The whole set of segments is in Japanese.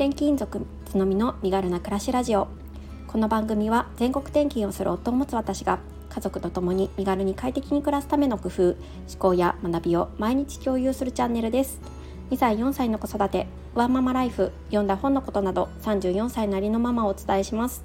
転勤族つのみの身軽な暮らしラジオ。この番組は全国転勤をする夫を持つ私が家族と共に身軽に快適に暮らすための工夫思考や学びを毎日共有するチャンネルです。2歳4歳の子育てワンママライフ読んだ本のことなど34歳なりのママをお伝えします。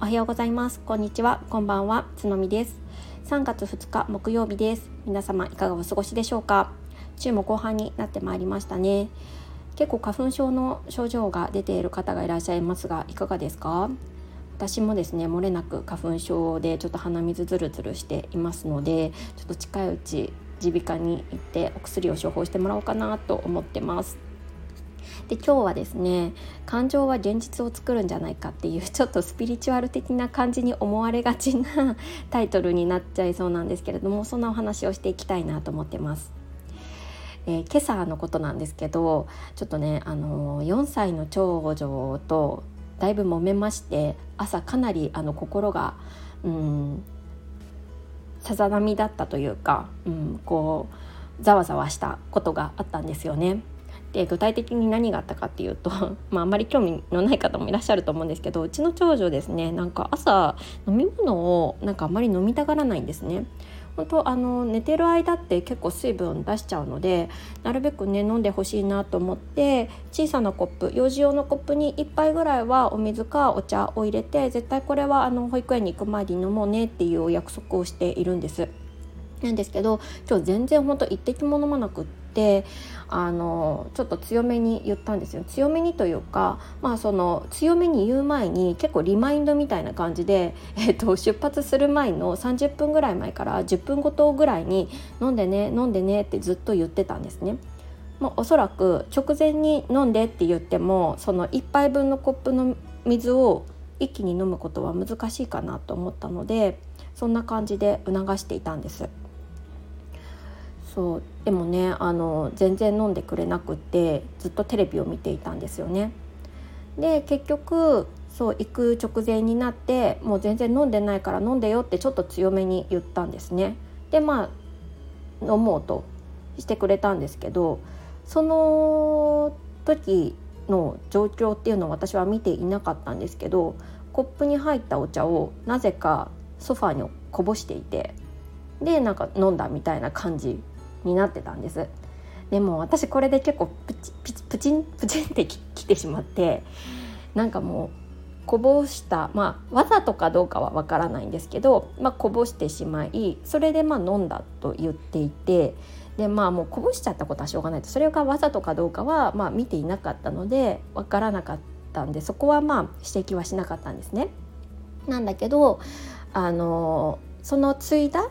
おはようございます。こんにちは。こんばんは。つのみです。3月2日木曜日です。皆様いかがお過ごしでしょうか？週も後半になってまいりましたね。結構花粉症の症状が出ている方がいらっしゃいますがいかがですか？私もですね漏れなく花粉症でちょっと鼻水ずるずるしていますのでちょっと近いうち耳鼻科に行ってお薬を処方してもらおうかなと思ってます。で今日はですね感情は現実を作るんじゃないかっていう ちょっとスピリチュアル的な感じに思われがちなタイトルになっちゃいそうなんですけれどもそんなお話をしていきたいなと思ってます。えー、今朝のことなんですけどちょっとね、あのー、4歳の長女とだいぶ揉めまして朝かなりあの心がうんさざ波だったというか、うん、こうざわざわしたことがあったんですよね。で具体的に何があったかっていうと、まあ、あんまり興味のない方もいらっしゃると思うんですけどうちの長女ですねなんか朝飲み物をなんかあんまり飲みたがらないんですね。本当あの寝てる間って結構水分出しちゃうのでなるべくね飲んでほしいなと思って小さなコップ幼児用のコップに1杯ぐらいはお水かお茶を入れて絶対これはあの保育園に行く前に飲もうねっていうお約束をしているんです。なんですけど今日全然ほんと一滴も飲まなくってあのちょっと強めに言ったんですよ強めにというかまあその強めに言う前に結構リマインドみたいな感じで、えーと、出発する前の30分ぐらい前から10分ごとぐらいに飲んでね飲んでねってずっと言ってたんですね。まあ、おそらく直前に飲んでって言ってもその1杯分のコップの水を一気に飲むことは難しいかなと思ったのでそんな感じで促していたんです。そうでもねあの全然飲んでくれなくってずっとテレビを見ていたんですよね。で結局そう行く直前になってもう全然飲んでないから飲んでよってちょっと強めに言ったんですね。でまあ飲もうとしてくれたんですけどその時の状況っていうのを私は見ていなかったんですけどコップに入ったお茶をなぜかソファーにこぼしていてでなんか飲んだみたいな感じになってたんですでも私これで結構プチプチンプチンってきてしまってなんかもうこぼしたまあわざとかどうかはわからないんですけど、まあ、こぼしてしまいそれでまあ飲んだと言っていてでまあもうこぼしちゃったことはしょうがないとそれがわざとかどうかはまあ見ていなかったのでわからなかったんでそこはまあ指摘はしなかったんですね。なんだけどあのそのついだ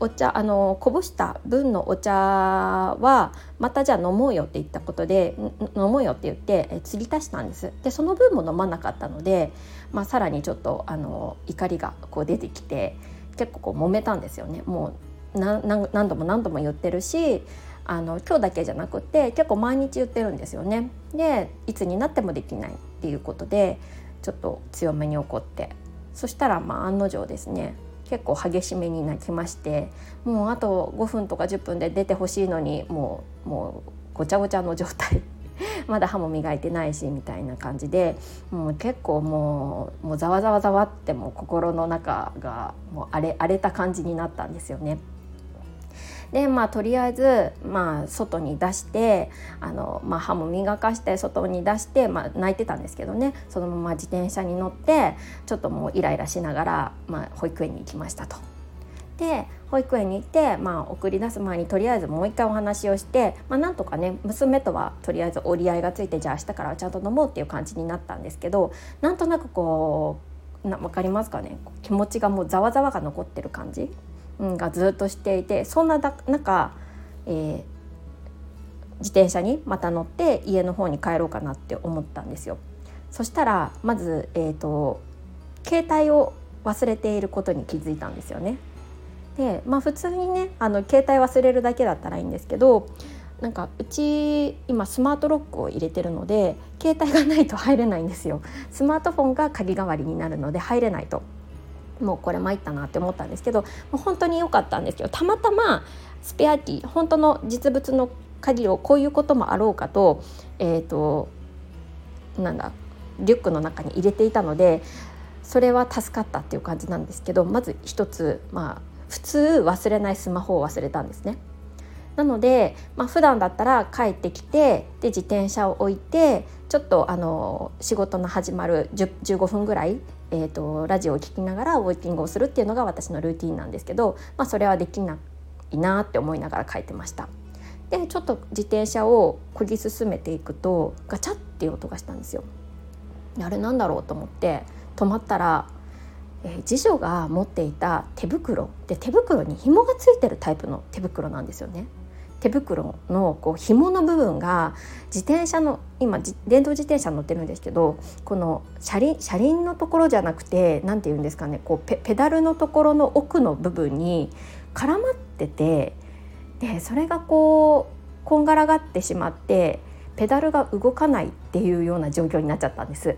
お茶あのこぼした分のお茶はまたじゃあ飲もうよって言ったことで飲もうよって言ってえ継ぎ足したんです。でその分も飲まなかったので、まあ、さらにちょっとあの怒りがこう出てきて結構こう揉めたんですよね。もう何度も何度も言ってるしあの今日だけじゃなくて結構毎日言ってるんですよね。でいつになってもできないっていうことでちょっと強めに怒って。そしたらまあ案の定ですね結構激しめに泣きましてもうあと5分とか10分で出てほしいのにもうもうごちゃごちゃの状態 まだ歯も磨いてないしみたいな感じでもう結構もうもうざわざわざわっても心の中がもう荒れ荒れた感じになったんですよね。でまあとりあえず、まあ、外に出してあの、まあ、歯も磨かして外に出して、まあ、泣いてたんですけどね。そのまま自転車に乗ってちょっともうイライラしながら、まあ、保育園に行きましたと。で保育園に行って、まあ、送り出す前にとりあえずもう一回お話をして、まあ、なんとかね娘とはとりあえず折り合いがついてじゃあ明日からはちゃんと飲もうっていう感じになったんですけどなんとなくこうな分かりますかね？気持ちがもうざわざわが残ってる感じ。がずっとしていてそんな中、えー、自転車にまた乗って家の方に帰ろうかなって思ったんですよ。そしたらまず、えーと、携帯を忘れていることに気づいたんですよね。でまあ普通にねあの携帯忘れるだけだったらいいんですけどなんかうち今スマートロックを入れてるので携帯がないと入れないんですよスマートフォンが鍵代わりになるので入れないともうこれ参ったなって思ったんですけどもう本当に良かったんですけどたまたまスペアキー本当の実物の鍵をこういうこともあろうかと,、えーと、なんだリュックの中に入れていたのでそれは助かったっていう感じなんですけどまず一つまあ普通忘れないスマホを忘れたんですね。なので、まあ普段だったら帰ってきてで自転車を置いてちょっとあの仕事の始まる15分ぐらい、えーと、ラジオを聴きながらウォーキングをするっていうのが私のルーティンなんですけど、まあ、それはできないなって思いながら書いてました。でちょっと自転車をこぎ進めていくとガチャっていう音がしたんですよ。あれなんだろうと思って止まったら、えー、次女が持っていた手袋で手袋に紐がついてるタイプの手袋なんですよね。手袋のこう紐の部分が自転車の今電動自転車乗ってるんですけどこの車輪車輪のところじゃなくて何て言うんですかねこうペペダルのところの奥の部分に絡まっててでそれがこうこんがらがってしまってペダルが動かないっていうような状況になっちゃったんです。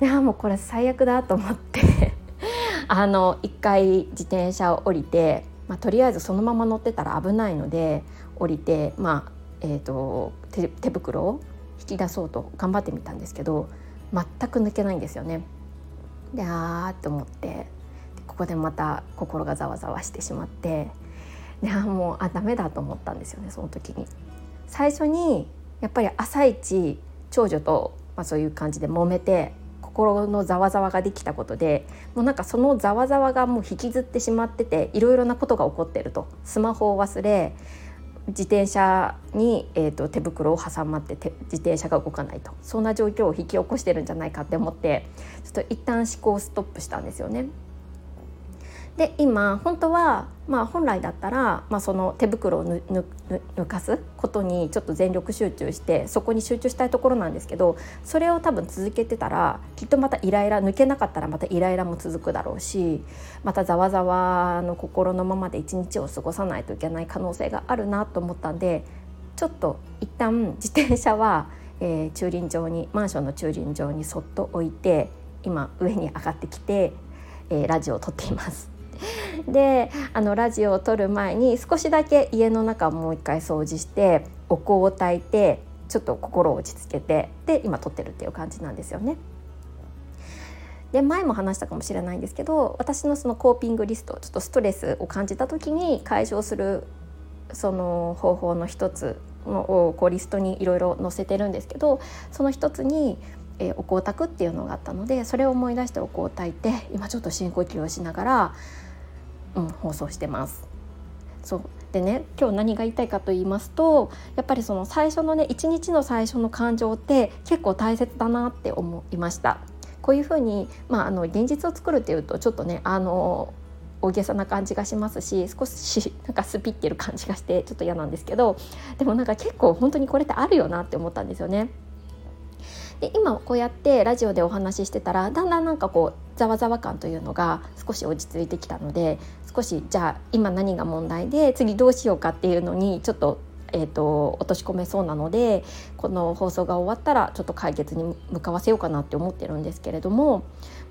でもうこれ最悪だと思って あの一回自転車を降りて、まあ、とりあえずそのまま乗ってたら危ないので降りて、まあえーと、手手袋を引き出そうと頑張ってみたんですけど全く抜けないんですよね。であーって思ってここでまた心がざわざわしてしまってであもうあダメだと思ったんですよねその時に。最初にやっぱり朝一長女と、まあ、そういう感じで揉めて心のざわざわができたことでもうなんかそのざわざわがもう引きずってしまってていろいろなことが起こってるとスマホを忘れ自転車に、えーと、手袋を挟まって自転車が動かないとそんな状況を引き起こしてるんじゃないかって思ってちょっと一旦思考をストップしたんですよね。で今本当は、まあ、本来だったら、まあ、その手袋を抜かすことにちょっと全力集中してそこに集中したいところなんですけどそれを多分続けてたらきっとまたイライラ抜けなかったらまたイライラも続くだろうしまたざわざわの心のままで一日を過ごさないといけない可能性があるなと思ったんでちょっと一旦自転車は、えー、駐輪場にマンションの駐輪場にそっと置いて今上に上がってきて、えー、ラジオを撮っています。であのラジオを撮る前に少しだけ家の中をもう一回掃除してお香を焚いてちょっと心を落ち着けてで今撮ってるっていう感じなんですよね。で前も話したかもしれないんですけど私のそのコーピングリストちょっとストレスを感じた時に解消するその方法の一つのをこうリストにいろいろ載せてるんですけどその一つにえー、お香を炊くっていうのがあったのでそれを思い出してお香を炊いて今ちょっと深呼吸をしながら、うん、放送してます。そうでね今日何が言いたいかと言いますとやっぱりその最初のね一日の最初の感情って結構大切だなって思いました。こういうふうに、まあ、あの現実を作るっていうとちょっとねあの大げさな感じがしますし少し なんかスピってる感じがしてちょっと嫌なんですけどでもなんか結構本当にこれってあるよなって思ったんですよね。で今こうやってラジオでお話ししてたらだんだんなんかこうざわざわ感というのが少し落ち着いてきたので少しじゃあ今何が問題で次どうしようかっていうのにちょっと,、えーと、落とし込めそうなのでこの放送が終わったらちょっと解決に向かわせようかなって思ってるんですけれども、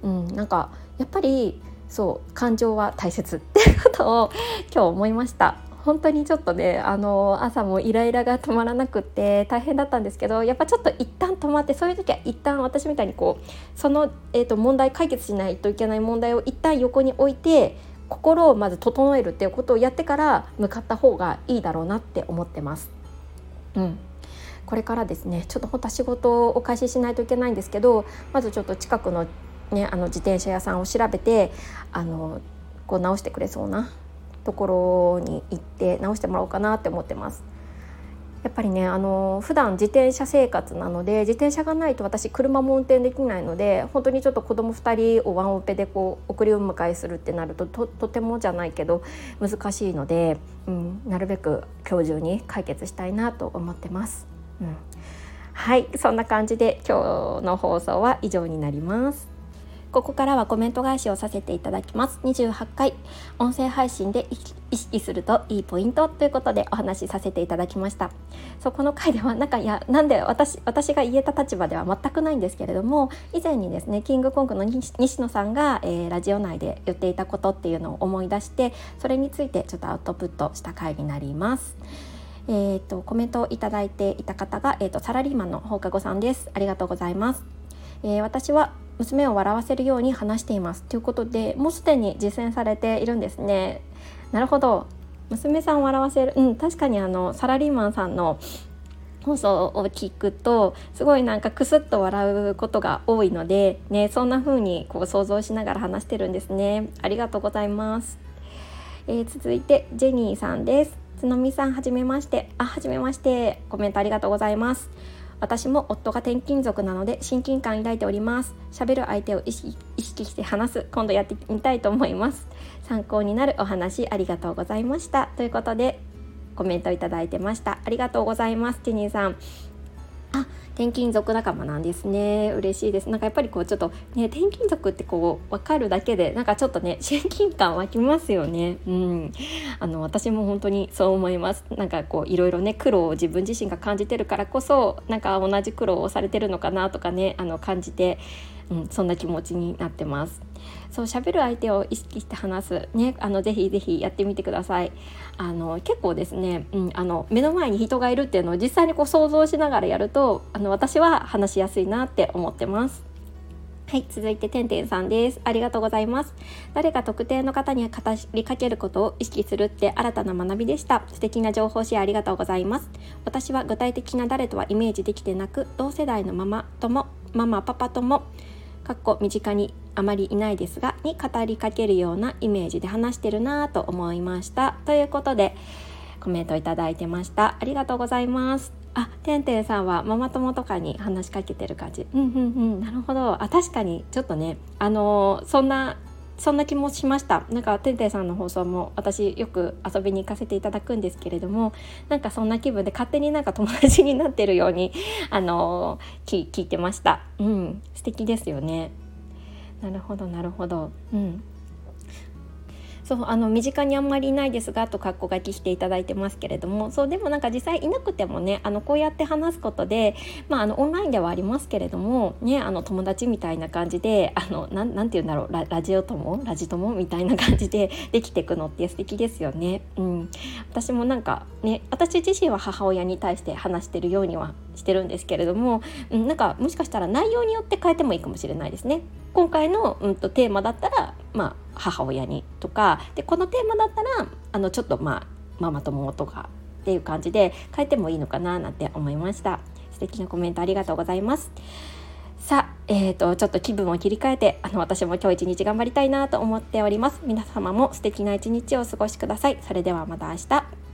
うん、なんかやっぱりそう感情は大切っていうことを今日思いました。本当にちょっとねあの朝もイライラが止まらなくって大変だったんですけどやっぱちょっと一旦止まってそういう時は一旦私みたいにこうその、えーと、問題解決しないといけない問題を一旦横に置いて心をまず整えるっていうことをやってから向かった方がいいだろうなって思ってます。うんこれからですねちょっと本当は仕事を開始しないといけないんですけどまずちょっと近くの,、ね、あの自転車屋さんを調べてあのこう直してくれそうなところに行って直してもらおうかなって思ってます。やっぱりねあの普段自転車生活なので自転車がないと私車も運転できないので本当にちょっと子供2人をワンオペでこう送り迎えするってなるとととてもじゃないけど難しいので、うん、なるべく今日中に解決したいなと思ってます。うん、はいそんな感じで今日の放送は以上になります。ここからはコメント返しをさせていただきます。28回音声配信で意識するといいポイントということでお話しさせていただきました。そこの回ではなんかいやなんで私私が言えた立場では全くないんですけれども以前にですねキングコングの西野さんが、えー、ラジオ内で言っていたことっていうのを思い出してそれについてちょっとアウトプットした回になります。えーと、コメントをいただいていた方が、えーと、サラリーマンの放課後さんです。ありがとうございます、えー、私は娘を笑わせるように話していますということでもうすでに実践されているんですね。なるほど。娘さんを笑わせるうん確かにあのサラリーマンさんの放送を聞くとすごいなんかクスッと笑うことが多いのでねそんな風にこう想像しながら話してるんですね。ありがとうございます、えー、続いてジェニーさんです。つのみさんはじめまして。あはじめまして。コメントありがとうございます。私も夫が転勤族なので親近感抱いております。喋る相手を意識意識して話す。今度やってみたいと思います。参考になるお話ありがとうございました。ということでコメントいただいてました。ありがとうございます。ティニーさん。転勤族仲間なんですね。嬉しいです。なんかやっぱりこうちょっとね転勤族ってこう分かるだけでなんかちょっとね 親近感湧きますよね。うん。あの私も本当にそう思います。なんかこういろいろね苦労を自分自身が感じてるからこそなんか同じ苦労をされてるのかなとかねあの感じてうん、そんな気持ちになってます。そう喋る相手を意識して話すねあのぜひぜひやってみてください。あの結構ですね、うん、あの目の前に人がいるっていうのを実際にこう想像しながらやるとあの私は話しやすいなって思ってます。はい、続いててんてんさんです。ありがとうございます。誰か特定の方に語りかけることを意識するって新たな学びでした。素敵な情報シェアありがとうございます。私は具体的な誰とはイメージできてなく、同世代のママとも、ママパパともかっこ身近にあまりいないですがに語りかけるようなイメージで話してるなと思いました。ということでコメントいただいてました。ありがとうございます。あてんてんさんはママ友とかに話しかけてる感じ。うんうんうん。なるほど。あ確かにちょっとねあのー、そんなそんな気もしました。なんかてんてんさんの放送も私よく遊びに行かせていただくんですけれどもなんかそんな気分で勝手になんか友達になってるように あのー、聞いてました。うん。素敵ですよね。なるほどなるほど。うん。そうあの身近にあんまりいないですがと括弧書きしていただいてますけれどもそうでもなんか実際いなくてもねあのこうやって話すことで、まあ、あのオンラインではありますけれども、ね、あの友達みたいな感じであのなて言うんだろうララジオ友？ラジ友？みたいな感じで できていくのって素敵ですよね。うん、私もなんかね私自身は母親に対して話してるようにはしてるんですけれども、うん、なんかもしかしたら内容によって変えてもいいかもしれないですね。今回の、うんと、テーマだったら、まあ、母親にとかでこのテーマだったらあのちょっとまあママ友とかっていう感じで変えてもいいのかななんて思いました。素敵なコメントありがとうございます。さあ、えーと、ちょっと気分を切り替えてあの私も今日一日頑張りたいなと思っております。皆様も素敵な一日をお過ごしください。それではまた明日。